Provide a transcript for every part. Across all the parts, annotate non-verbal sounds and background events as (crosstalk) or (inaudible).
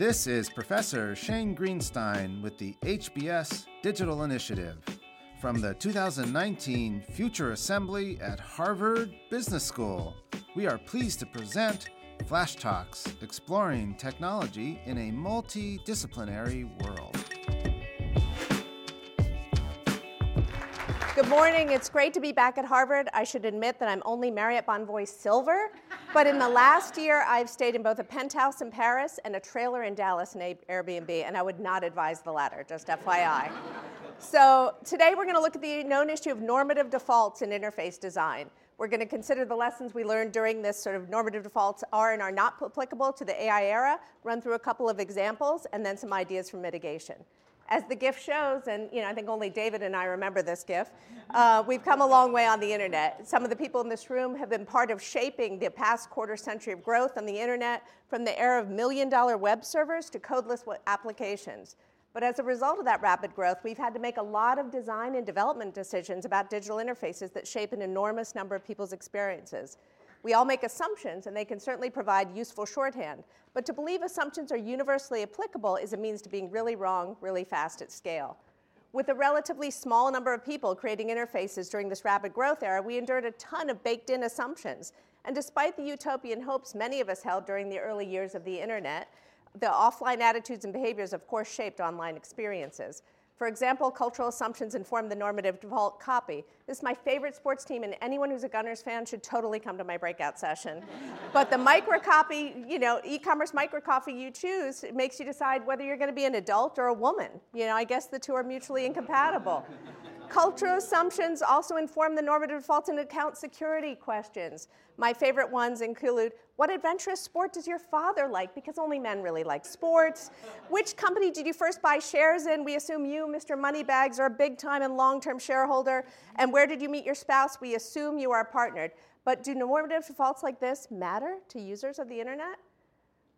This is Professor Shane Greenstein with the HBS Digital Initiative from the 2019 Future Assembly at Harvard Business School. We are pleased to present Flash Talks Exploring Technology in a Multidisciplinary World. Good morning. It's great to be back at Harvard. I should admit that I'm only Marriott Bonvoy Silver, but in the last year, I've stayed in both a penthouse in Paris and a trailer in Dallas in Airbnb, and I would not advise the latter, just FYI. so today we're going to look at the known issue of normative defaults in interface design. We're going to consider the lessons we learned during this sort of normative defaults are and are not applicable to the AI era, run through a couple of examples, and then some ideas for mitigation as the GIF shows, and you know, I think only David and I remember this GIF, uh, we've come a long way on the internet. Some of the people in this room have been part of shaping the past quarter century of growth on the internet from the era of million dollar web servers to codeless applications. But as a result of that rapid growth, we've had to make a lot of design and development decisions about digital interfaces that shape an enormous number of people's experiences. We all make assumptions, and they can certainly provide useful shorthand. But to believe assumptions are universally applicable is a means to being really wrong really fast at scale. With a relatively small number of people creating interfaces during this rapid growth era, we endured a ton of baked in assumptions. And despite the utopian hopes many of us held during the early years of the internet, the offline attitudes and behaviors, of course, shaped online experiences. For example, cultural assumptions inform the normative default copy. This is my favorite sports team, and anyone who's a Gunners fan should totally come to my breakout session. (laughs) but the microcopy, you know, e-commerce microcopy you choose makes you decide whether you're going to be an adult or a woman. You know, I guess the two are mutually incompatible. Cultural assumptions also inform the normative defaults and account security questions. My favorite ones include what adventurous sport does your father like? Because only men really like sports. Which company did you first buy shares in? We assume you, Mr. Moneybags, are a big time and long term shareholder. And where did you meet your spouse? We assume you are partnered. But do normative defaults like this matter to users of the internet?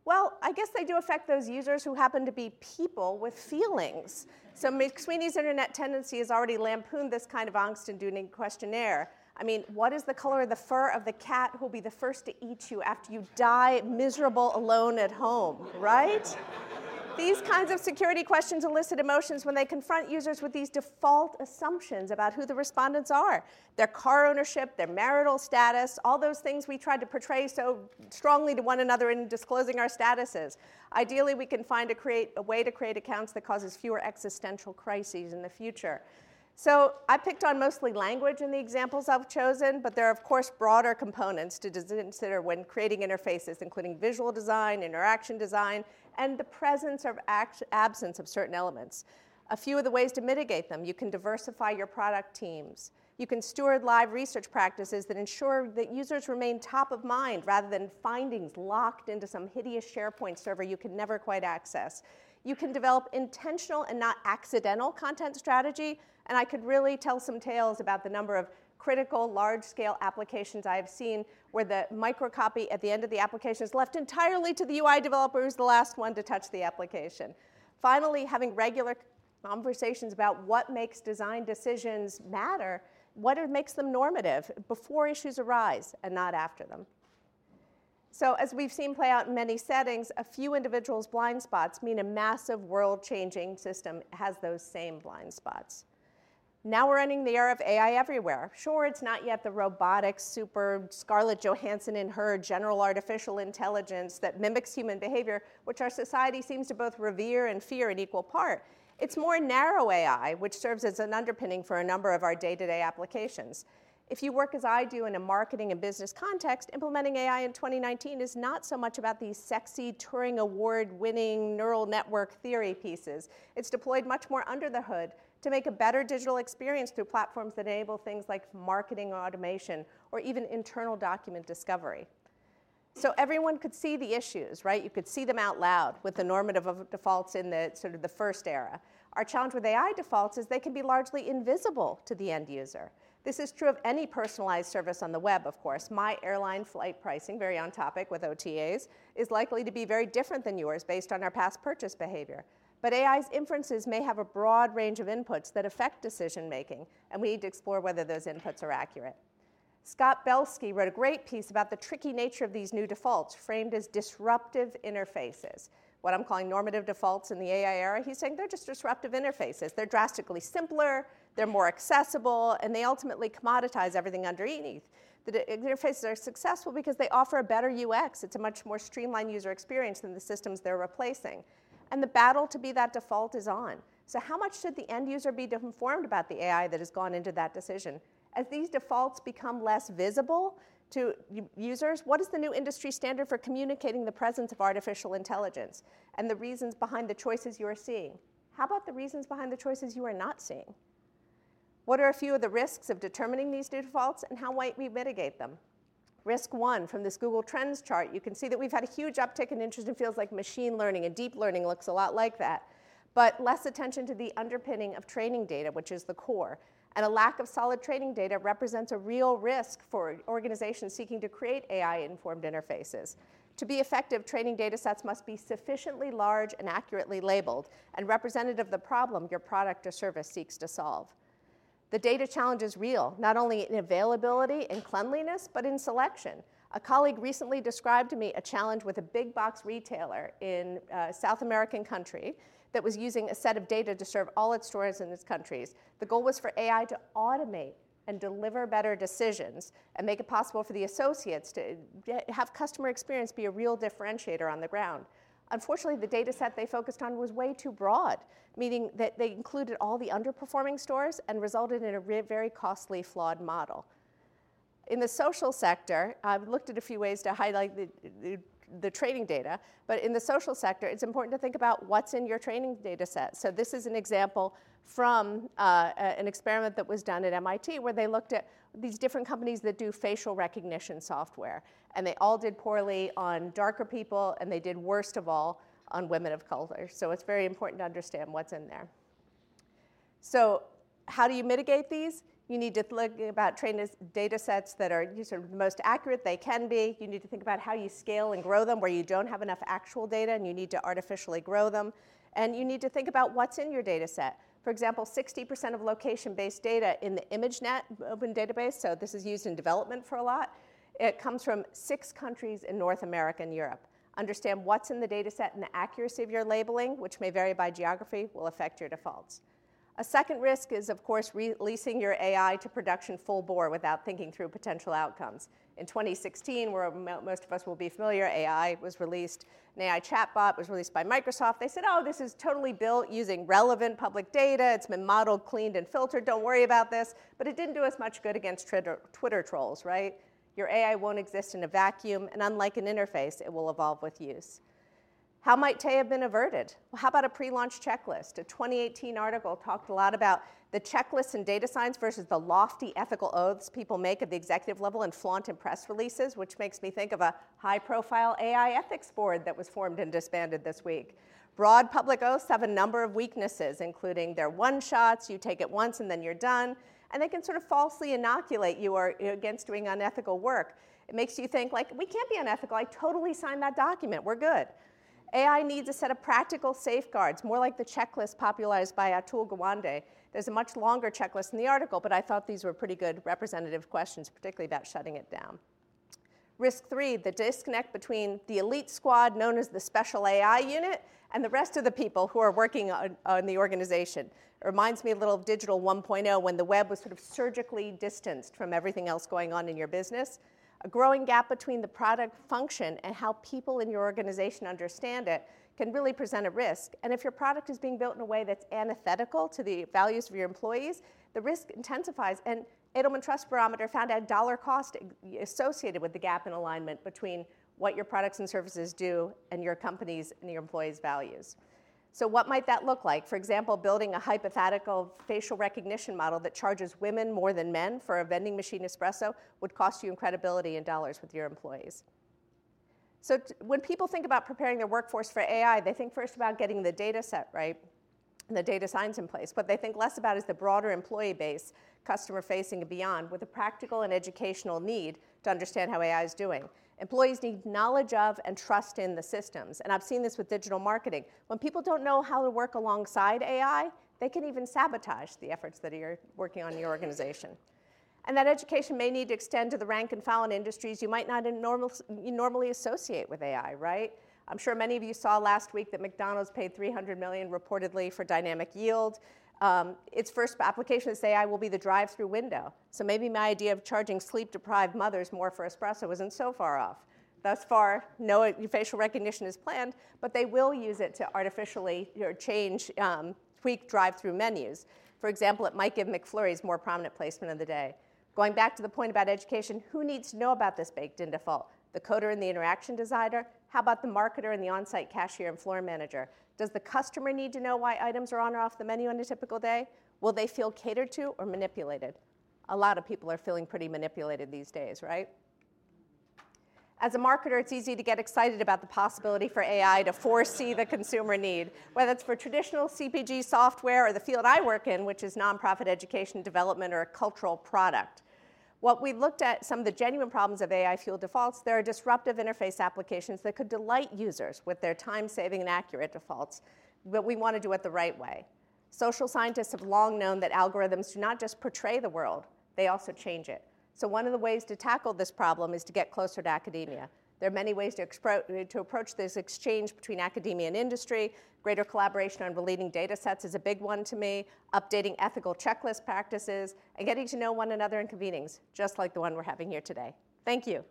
Well, I guess they do affect those users who happen to be people with feelings. So McSweeney's internet tendency has already lampooned this kind of angst-inducing questionnaire. I mean, what is the color of the fur of the cat who'll be the first to eat you after you die miserable alone at home, right? These kinds of security questions elicit emotions when they confront users with these default assumptions about who the respondents are their car ownership, their marital status, all those things we tried to portray so strongly to one another in disclosing our statuses. Ideally, we can find a, create, a way to create accounts that causes fewer existential crises in the future. So I picked on mostly language in the examples I've chosen, but there are, of course, broader components to consider when creating interfaces, including visual design, interaction design, and the presence or absence of certain elements. A few of the ways to mitigate them you can diversify your product teams. You can steward live research practices that ensure that users remain top of mind rather than findings locked into some hideous SharePoint server you can never quite access. You can develop intentional and not accidental content strategy, and I could really tell some tales about the number of critical large scale applications I have seen where the microcopy at the end of the application is left entirely to the UI developer who's the last one to touch the application. Finally, having regular conversations about what makes design decisions matter, what makes them normative before issues arise and not after them. So, as we've seen play out in many settings, a few individuals' blind spots mean a massive world changing system has those same blind spots. Now we're entering the era of AI everywhere. Sure, it's not yet the robotic, super Scarlett Johansson in her general artificial intelligence that mimics human behavior, which our society seems to both revere and fear in equal part. It's more narrow AI, which serves as an underpinning for a number of our day to day applications. If you work as I do in a marketing and business context, implementing AI in 2019 is not so much about these sexy Turing Award winning neural network theory pieces. It's deployed much more under the hood to make a better digital experience through platforms that enable things like marketing automation or even internal document discovery. So everyone could see the issues, right? You could see them out loud with the normative defaults in the sort of the first era. Our challenge with AI defaults is they can be largely invisible to the end user. This is true of any personalized service on the web, of course. My airline flight pricing, very on topic with OTAs, is likely to be very different than yours based on our past purchase behavior. But AI's inferences may have a broad range of inputs that affect decision making, and we need to explore whether those inputs are accurate. Scott Belsky wrote a great piece about the tricky nature of these new defaults, framed as disruptive interfaces. What I'm calling normative defaults in the AI era, he's saying they're just disruptive interfaces. They're drastically simpler, they're more accessible, and they ultimately commoditize everything underneath. The interfaces are successful because they offer a better UX. It's a much more streamlined user experience than the systems they're replacing. And the battle to be that default is on. So, how much should the end user be informed about the AI that has gone into that decision? As these defaults become less visible to users, what is the new industry standard for communicating the presence of artificial intelligence and the reasons behind the choices you are seeing? How about the reasons behind the choices you are not seeing? What are a few of the risks of determining these defaults and how might we mitigate them? Risk one from this Google Trends chart, you can see that we've had a huge uptick in interest in fields like machine learning, and deep learning looks a lot like that. But less attention to the underpinning of training data, which is the core. And a lack of solid training data represents a real risk for organizations seeking to create AI informed interfaces. To be effective, training data sets must be sufficiently large and accurately labeled and representative of the problem your product or service seeks to solve. The data challenge is real, not only in availability and cleanliness, but in selection. A colleague recently described to me a challenge with a big box retailer in a South American country that was using a set of data to serve all its stores in its countries. The goal was for AI to automate and deliver better decisions and make it possible for the associates to have customer experience be a real differentiator on the ground. Unfortunately, the data set they focused on was way too broad, meaning that they included all the underperforming stores and resulted in a very costly, flawed model. In the social sector, I've looked at a few ways to highlight the, the, training data, but in the social sector, it's important to think about what's in your training data set. So this is an example from uh, an experiment that was done at MIT where they looked at these different companies that do facial recognition software. And they all did poorly on darker people, and they did worst of all on women of color. So it's very important to understand what's in there. So, how do you mitigate these? You need to think about train data sets that are sort of the most accurate they can be. You need to think about how you scale and grow them where you don't have enough actual data and you need to artificially grow them. And you need to think about what's in your data set. For example, 60% of location-based data in the ImageNet open database, so this is used in development for a lot, it comes from six countries in North America and Europe. Understand what's in the data set and the accuracy of your labeling, which may vary by geography, will affect your defaults. A second risk is, of course, releasing your AI to production full bore without thinking through potential outcomes. In 2016, where most of us will be familiar, AI was released, an AI chatbot was released by Microsoft. They said, oh, this is totally built using relevant public data. It's been modeled, cleaned, and filtered. Don't worry about this. But it didn't do us much good against Twitter, Twitter trolls, right? Your AI won't exist in a vacuum, and unlike an interface, it will evolve with use. How might Tay have been averted? Well, how about a pre launch checklist? A 2018 article talked a lot about the checklists in data science versus the lofty ethical oaths people make at the executive level and flaunt in press releases, which makes me think of a high profile AI ethics board that was formed and disbanded this week. Broad public oaths have a number of weaknesses, including they're one shots, you take it once and then you're done, and they can sort of falsely inoculate you or, against doing unethical work. It makes you think, like, we can't be unethical. I totally signed that document. We're good. AI needs a set of practical safeguards, more like the checklist popularized by Atul Gawande. There's a much longer checklist in the article, but I thought these were pretty good representative questions, particularly about shutting it down. Risk three, the disconnect between the elite squad known as the special AI unit and the rest of the people who are working on, on the organization. It reminds me a little of Digital 1.0 when the web was sort of surgically distanced from everything else going on in your business a growing gap between the product function and how people in your organization understand it can really present a risk. And if your product is being built in a way that's antithetical to the values of your employees, the risk intensifies. And Edelman Trust Barometer found a dollar cost associated with the gap in alignment between what your products and services do and your company's and your employees' values. So, what might that look like? For example, building a hypothetical facial recognition model that charges women more than men for a vending machine espresso would cost you in credibility in dollars with your employees. So, t- when people think about preparing their workforce for AI, they think first about getting the data set right and the data science in place. What they think less about is the broader employee base, customer facing and beyond, with a practical and educational need to understand how AI is doing. Employees need knowledge of and trust in the systems. And I've seen this with digital marketing. When people don't know how to work alongside AI, they can even sabotage the efforts that you're working on your organization. And that education may need to extend to the rank and file in industries you might not normal, normally associate with AI, right? I'm sure many of you saw last week that McDonald's paid 300 million reportedly for dynamic yield. Um, its first application of AI will be the drive-through window. So maybe my idea of charging sleep-deprived mothers more for espresso isn't so far off. Thus far, no facial recognition is planned, but they will use it to artificially change, um, tweak drive-through menus. For example, it might give McFlurries more prominent placement of the day. Going back to the point about education, who needs to know about this baked-in default? The coder and the interaction designer? How about the marketer and the on-site cashier and floor manager? Does the customer need to know why items are on or off the menu on a typical day? Will they feel catered to or manipulated? A lot of people are feeling pretty manipulated these days, right? As a marketer, it's easy to get excited about the possibility for AI to foresee the consumer need, whether it's for traditional CPG software or the field I work in, which is nonprofit education development or a cultural product. What we looked at some of the genuine problems of AI fueled defaults, there are disruptive interface applications that could delight users with their time saving and accurate defaults, but we want to do it the right way. Social scientists have long known that algorithms do not just portray the world, they also change it. So one of the ways to tackle this problem is to get closer to academia. There are many ways to, expro- to approach this exchange between academia and industry. Greater collaboration on relating data sets is a big one to me, updating ethical checklist practices, and getting to know one another in convenings, just like the one we're having here today. Thank you.